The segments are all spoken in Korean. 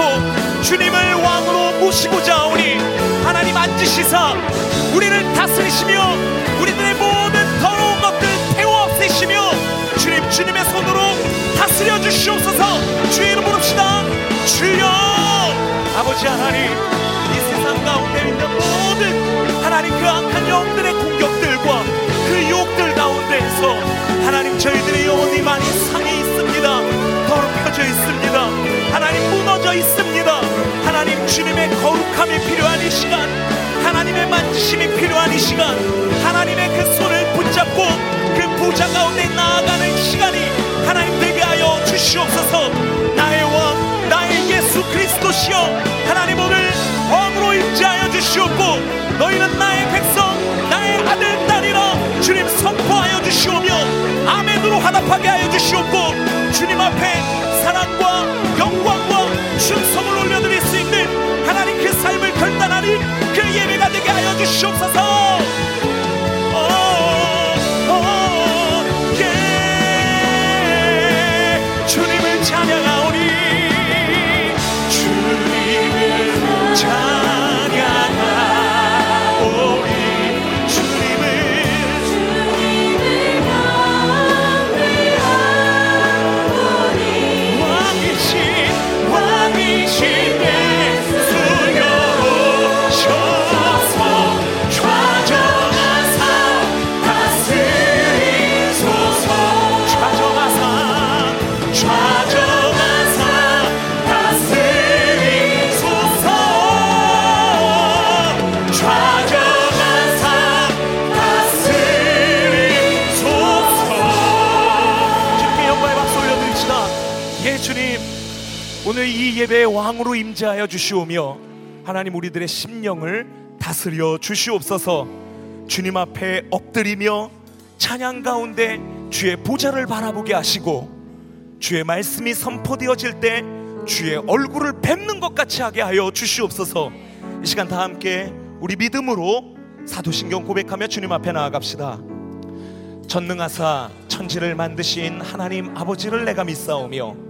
내려놓고 주님을 왕으로 모시고자 하오니 하나님 앉으시사 우리를 다스리시며 우리들의 모든 더러운 것들 태워 없애시며 주님 주님의 손으로 다스려 주시옵소서. 주의 이름 부릅시다. 주여! 아버지 하나님 이 세상 가운데 있는 모든 하나님 그 악한 영들의 공격들과 그 유혹들 가운데에서 하나님 저희들의 영혼이 많이 상해 있습니다 더럽혀져 있습니다. 하나님 무너져 있습니다. 하나님 주님의 거룩함이 필요한 이 시간 하나님의 만지심이 필요한 이 시간 하나님의 그 손을 붙잡고 그 보좌 가운데 나아가는 시간이 하나님 되게 하여 주시옵소서. 나의 왕 나의 예수 그리스도시여 하나님 오늘 왕으로 임재하여 주시옵고 너희는 나의 백성 나의 아들 딸이라 주님 선포하여 주시오며 아멘으로 화답하게 하여 주시옵고 되게 오늘 이 예배의 왕으로 임재하여 주시오며 하나님 우리들의 심령을 다스려 주시옵소서. 주님 앞에 엎드리며 찬양 가운데 주의 보좌를 바라보게 하시고 주의 말씀이 선포되어질 때 주의 얼굴을 뵙는 것 같이 하게 하여 주시옵소서. 이 시간 다 함께 우리 믿음으로 사도신경 고백하며 주님 앞에 나아갑시다. 전능하사 천지를 만드신 하나님 아버지를 내가 믿사오며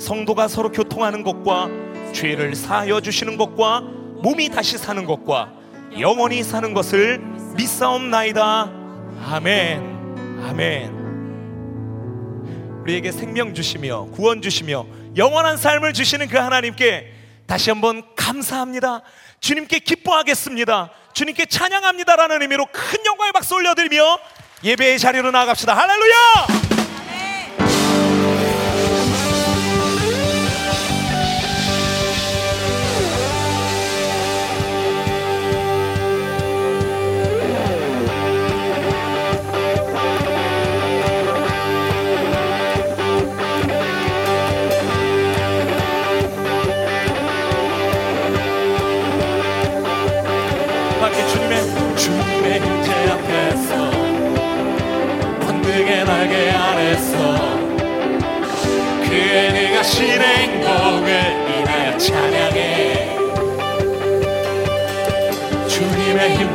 성도가 서로 교통하는 것과 죄를 사하여 주시는 것과 몸이 다시 사는 것과 영원히 사는 것을 믿사옵나이다. 아멘. 아멘. 우리에게 생명 주시며 구원 주시며 영원한 삶을 주시는 그 하나님께 다시 한번 감사합니다. 주님께 기뻐하겠습니다. 주님께 찬양합니다라는 의미로 큰 영광의 박수 올려드리며 예배의 자리로 나아갑시다. 할렐루야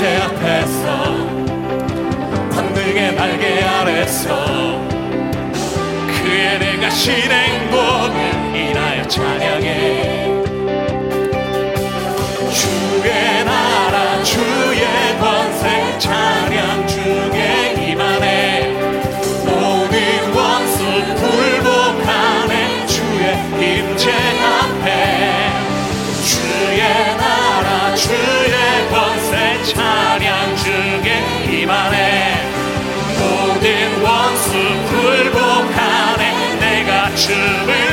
임재 앞에서 번득의 날개 아래서 그의 네가 신행복을 인하여 찬양해 주의 나라 주의 권세 찬양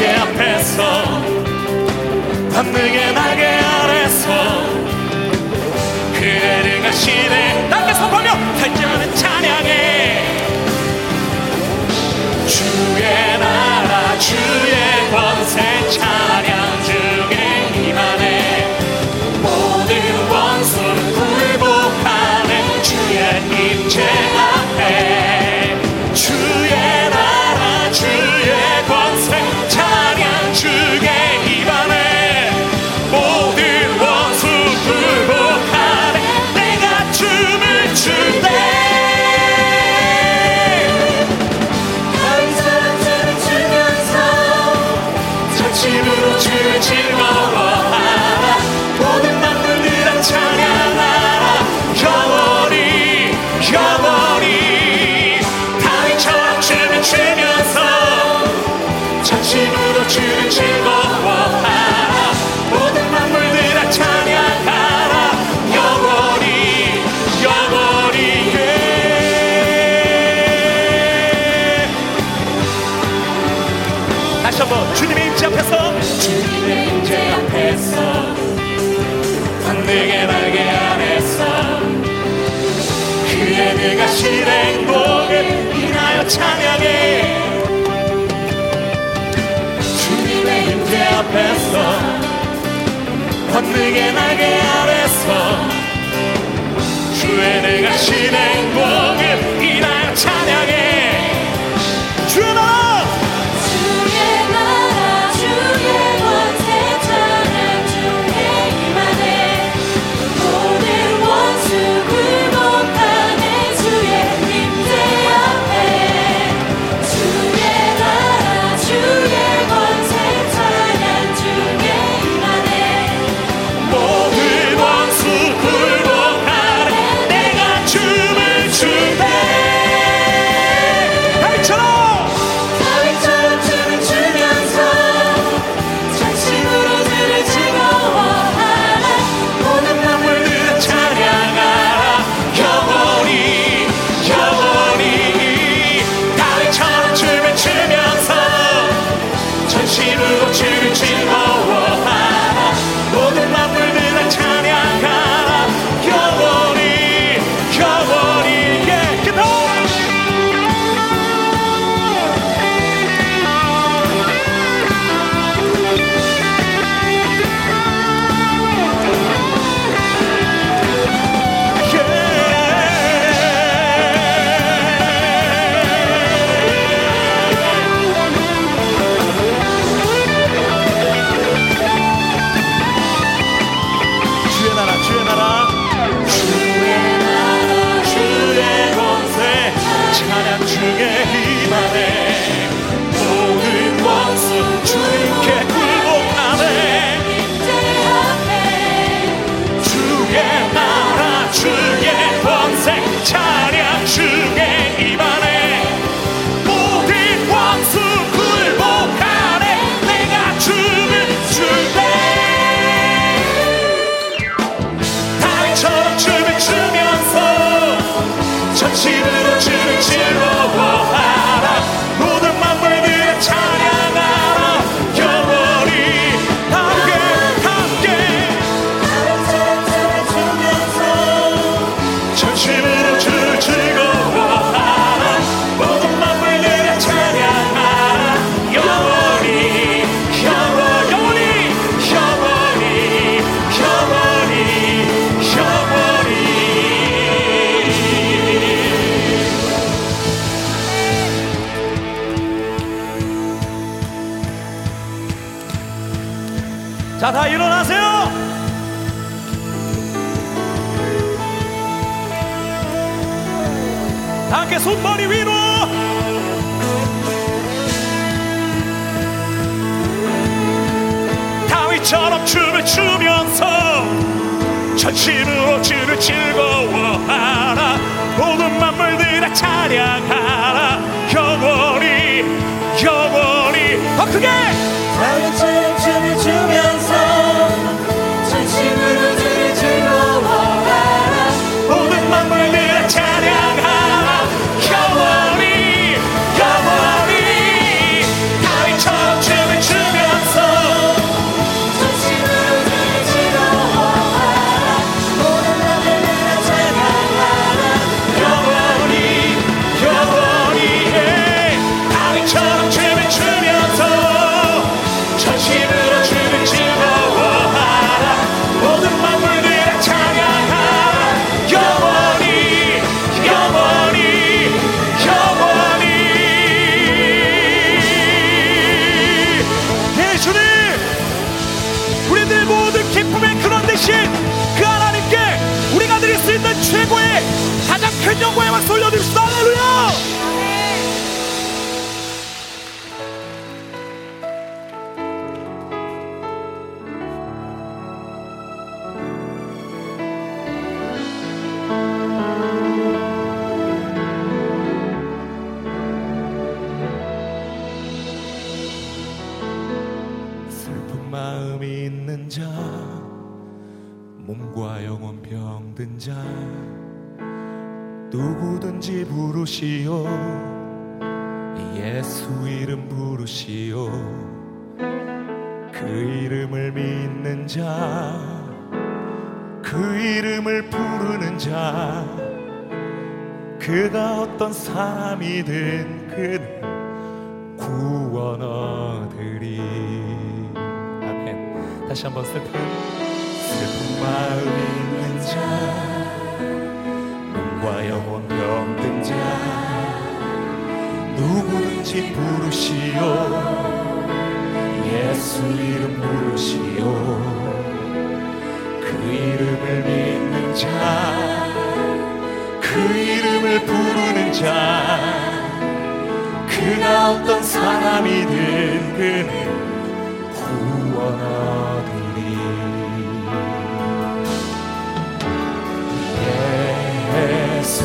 임재 앞에서 하늘의 날개 아래서 그의 실행 날개 선포하며 발전하는 찬양해. 주의 나라 주의 권세 찬양 주의 임하네. 모든 원수 굴복하네. 주의 임재 반대의 날개 아래서 그의 내가 실행복을 인하여 찬양해. 주님의 임재 앞에서 번능의 날개 아래서 주의 내가 실행복을 인하여 찬양해 지혜로워. 자, 다 일어나세요. 다 함께 손머리 위로. 다윗처럼 춤을 추면서 전심으로 주를 즐거워하라 모든 만물들아 찬양하라 영원히 영원히 더 크게 다윗처럼 춤을 추면서 영광의 박수 올려드립시다. 할렐루야! 슬픈 마음이 있는 자 몸과 영혼 병든 자 누구든지 부르시오. 예수 이름 부르시오. 그 이름을 믿는 자 그 이름을 부르는 자 그가 어떤 사람이든 그는 구원 얻으리 아멘. 다시 한번 슬픈 슬픈 마음이 있는 자 자. 누구든지 부르시오? 예수 이름 부르시오. 그 이름을 믿는 자 그 이름을 부르는 자 그가 어떤 사람이든 그는 구원 얻으리 예수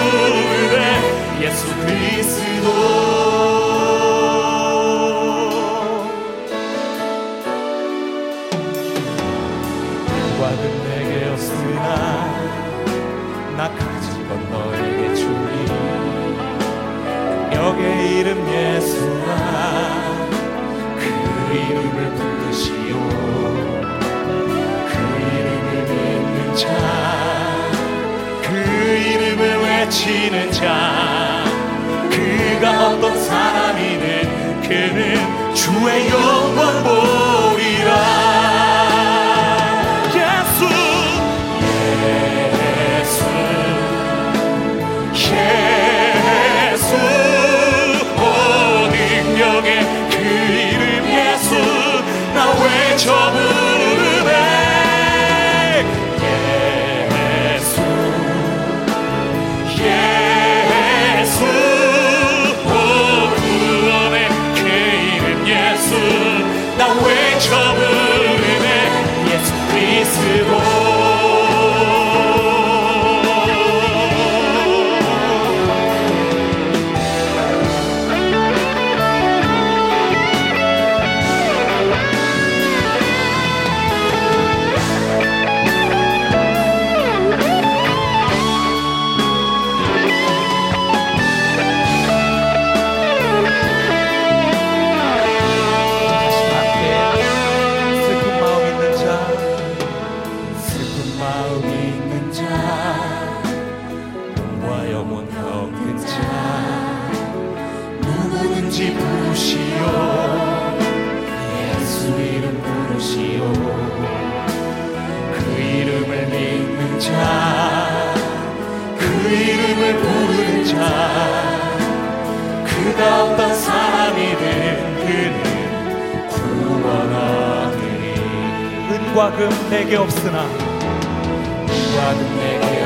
주의 영광 보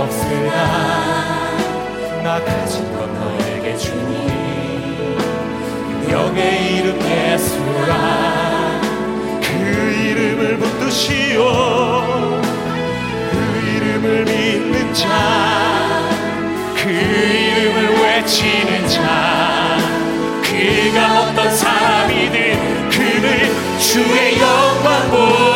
없으나 나 가진 것 너에게 주니. 영의 이름 예수라. 그 이름을 붙드시오. 그 이름을 믿는 자 그 이름을 외치는 자. 그가 어떤 사람이든 그를 주의 영광 보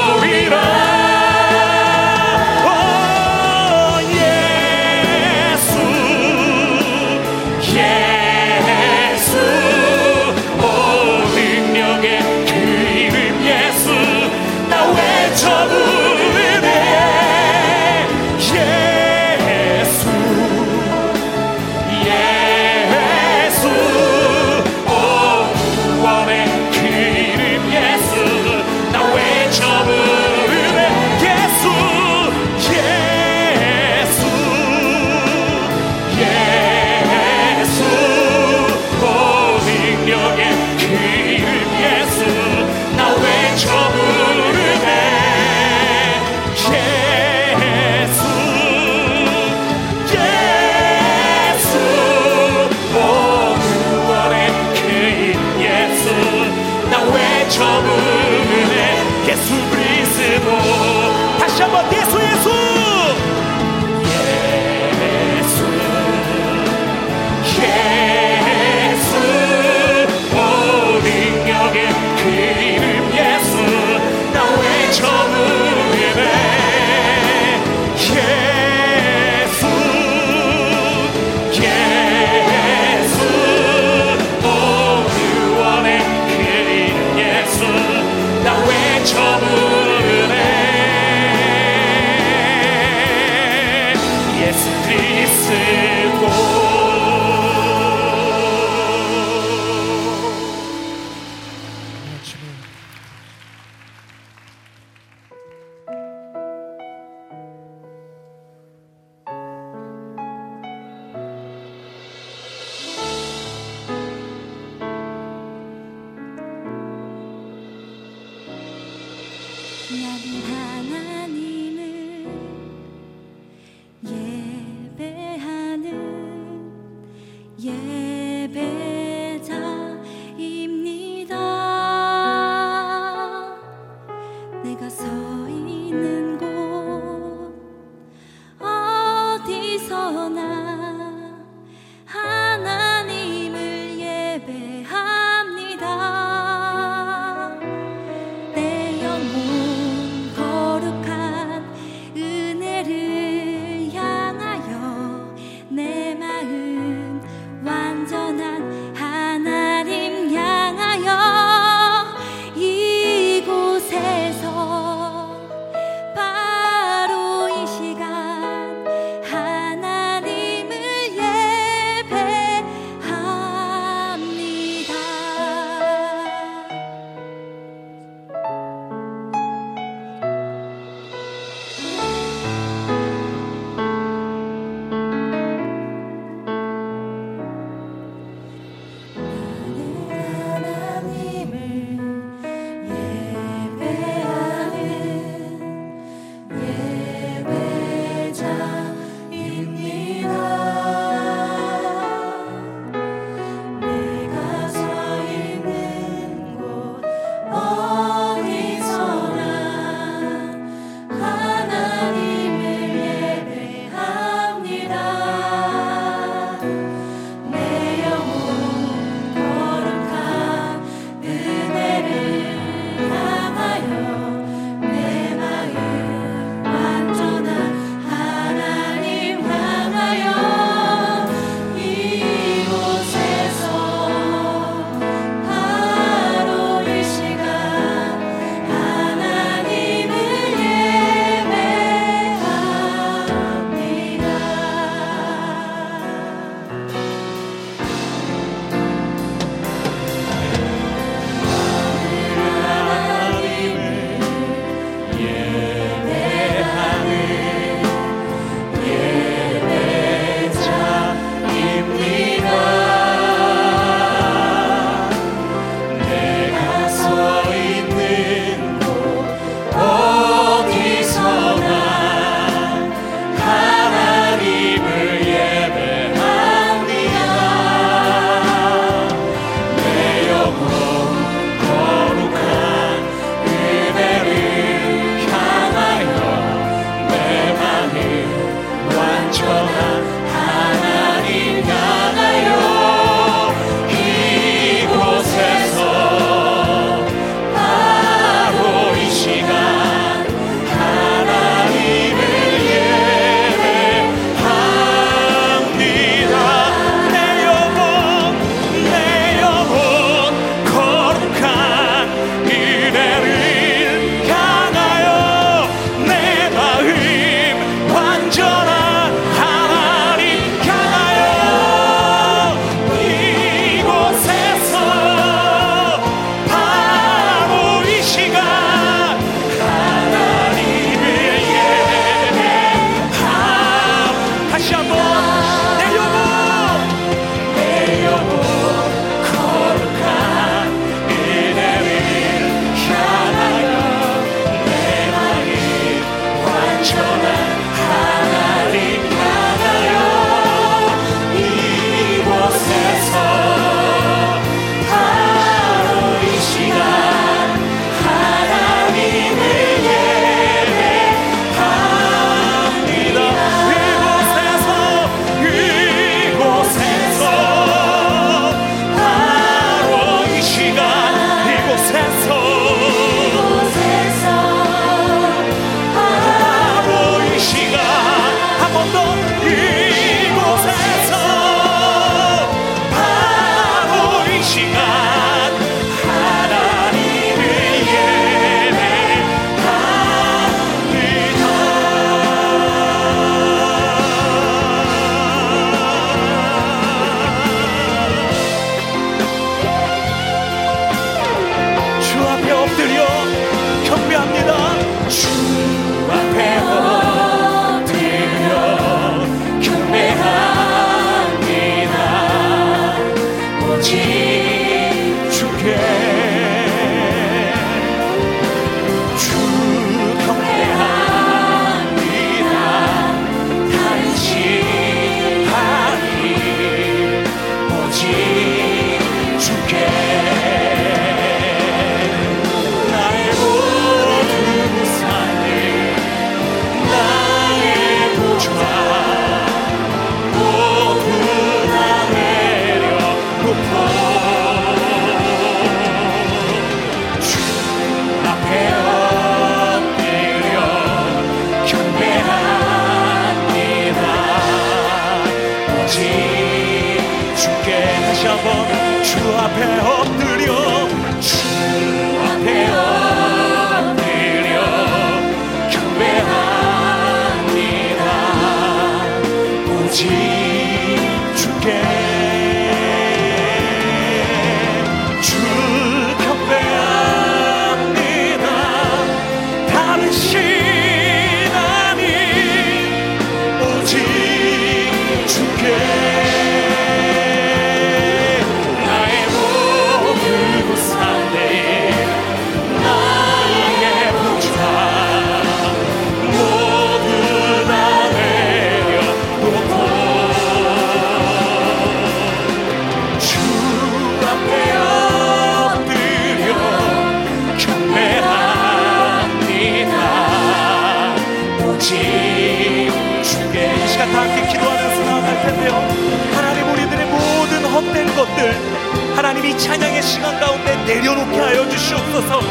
찬양의 시간 가운데 내려놓게 하여 주시옵소서.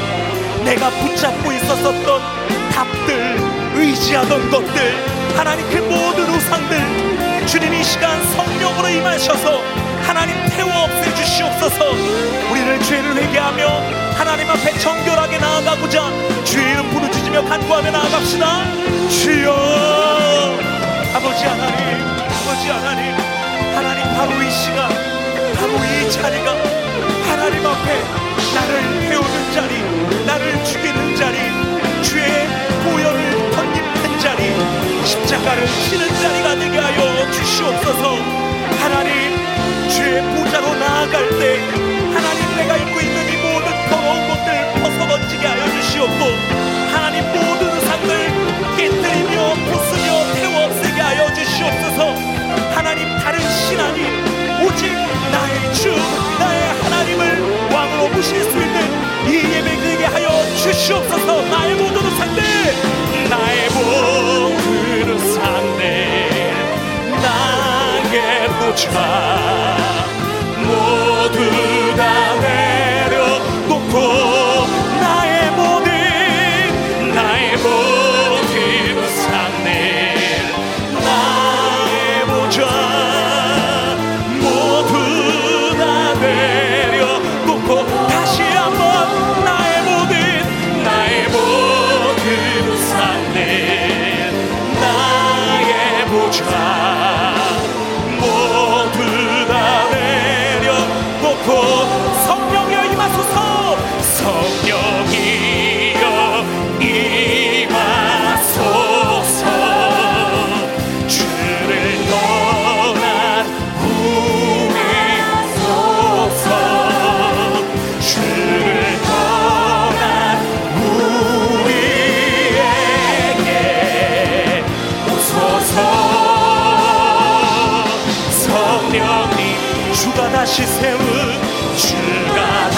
내가 붙잡고 있었던 답들 의지하던 것들 하나님 그 모든 우상들 주님 이 시간 성령으로 임하셔서 하나님 태워 없애 주시옵소서. 우리를 죄를 회개하며 하나님 앞에 정결하게 나아가고자 주의 이름 부르짖으며 간구하며 나아갑시다. 주여! 아버지 하나님 아버지 하나님 하나님 바로 이 시간 바로 이 자리가 하나님 앞에 나를 태우는 자리 나를 죽이는 자리 주의 보혈을 덧입는 자리 십자가를 치는 자리가 되게 하여 주시옵소서. 하나님 주의 보좌로 나아갈 때 하나님 내가 입고 있는 이 모든 더러운 것들 벗어던지게 하여 주시옵고 하나님 모든 의상을 깨뜨리며 부수며 태워 없애게 하여 주시옵소서. 하나님 다른 신 아닌 오직 나의 주 나의 하나님을 왕으로 모실 수 있는 이 예배 드리게 하여 주시옵소서. 나의 모든 우상들 나의 모든 우상들 나의 보좌 주가 다시 세운 주가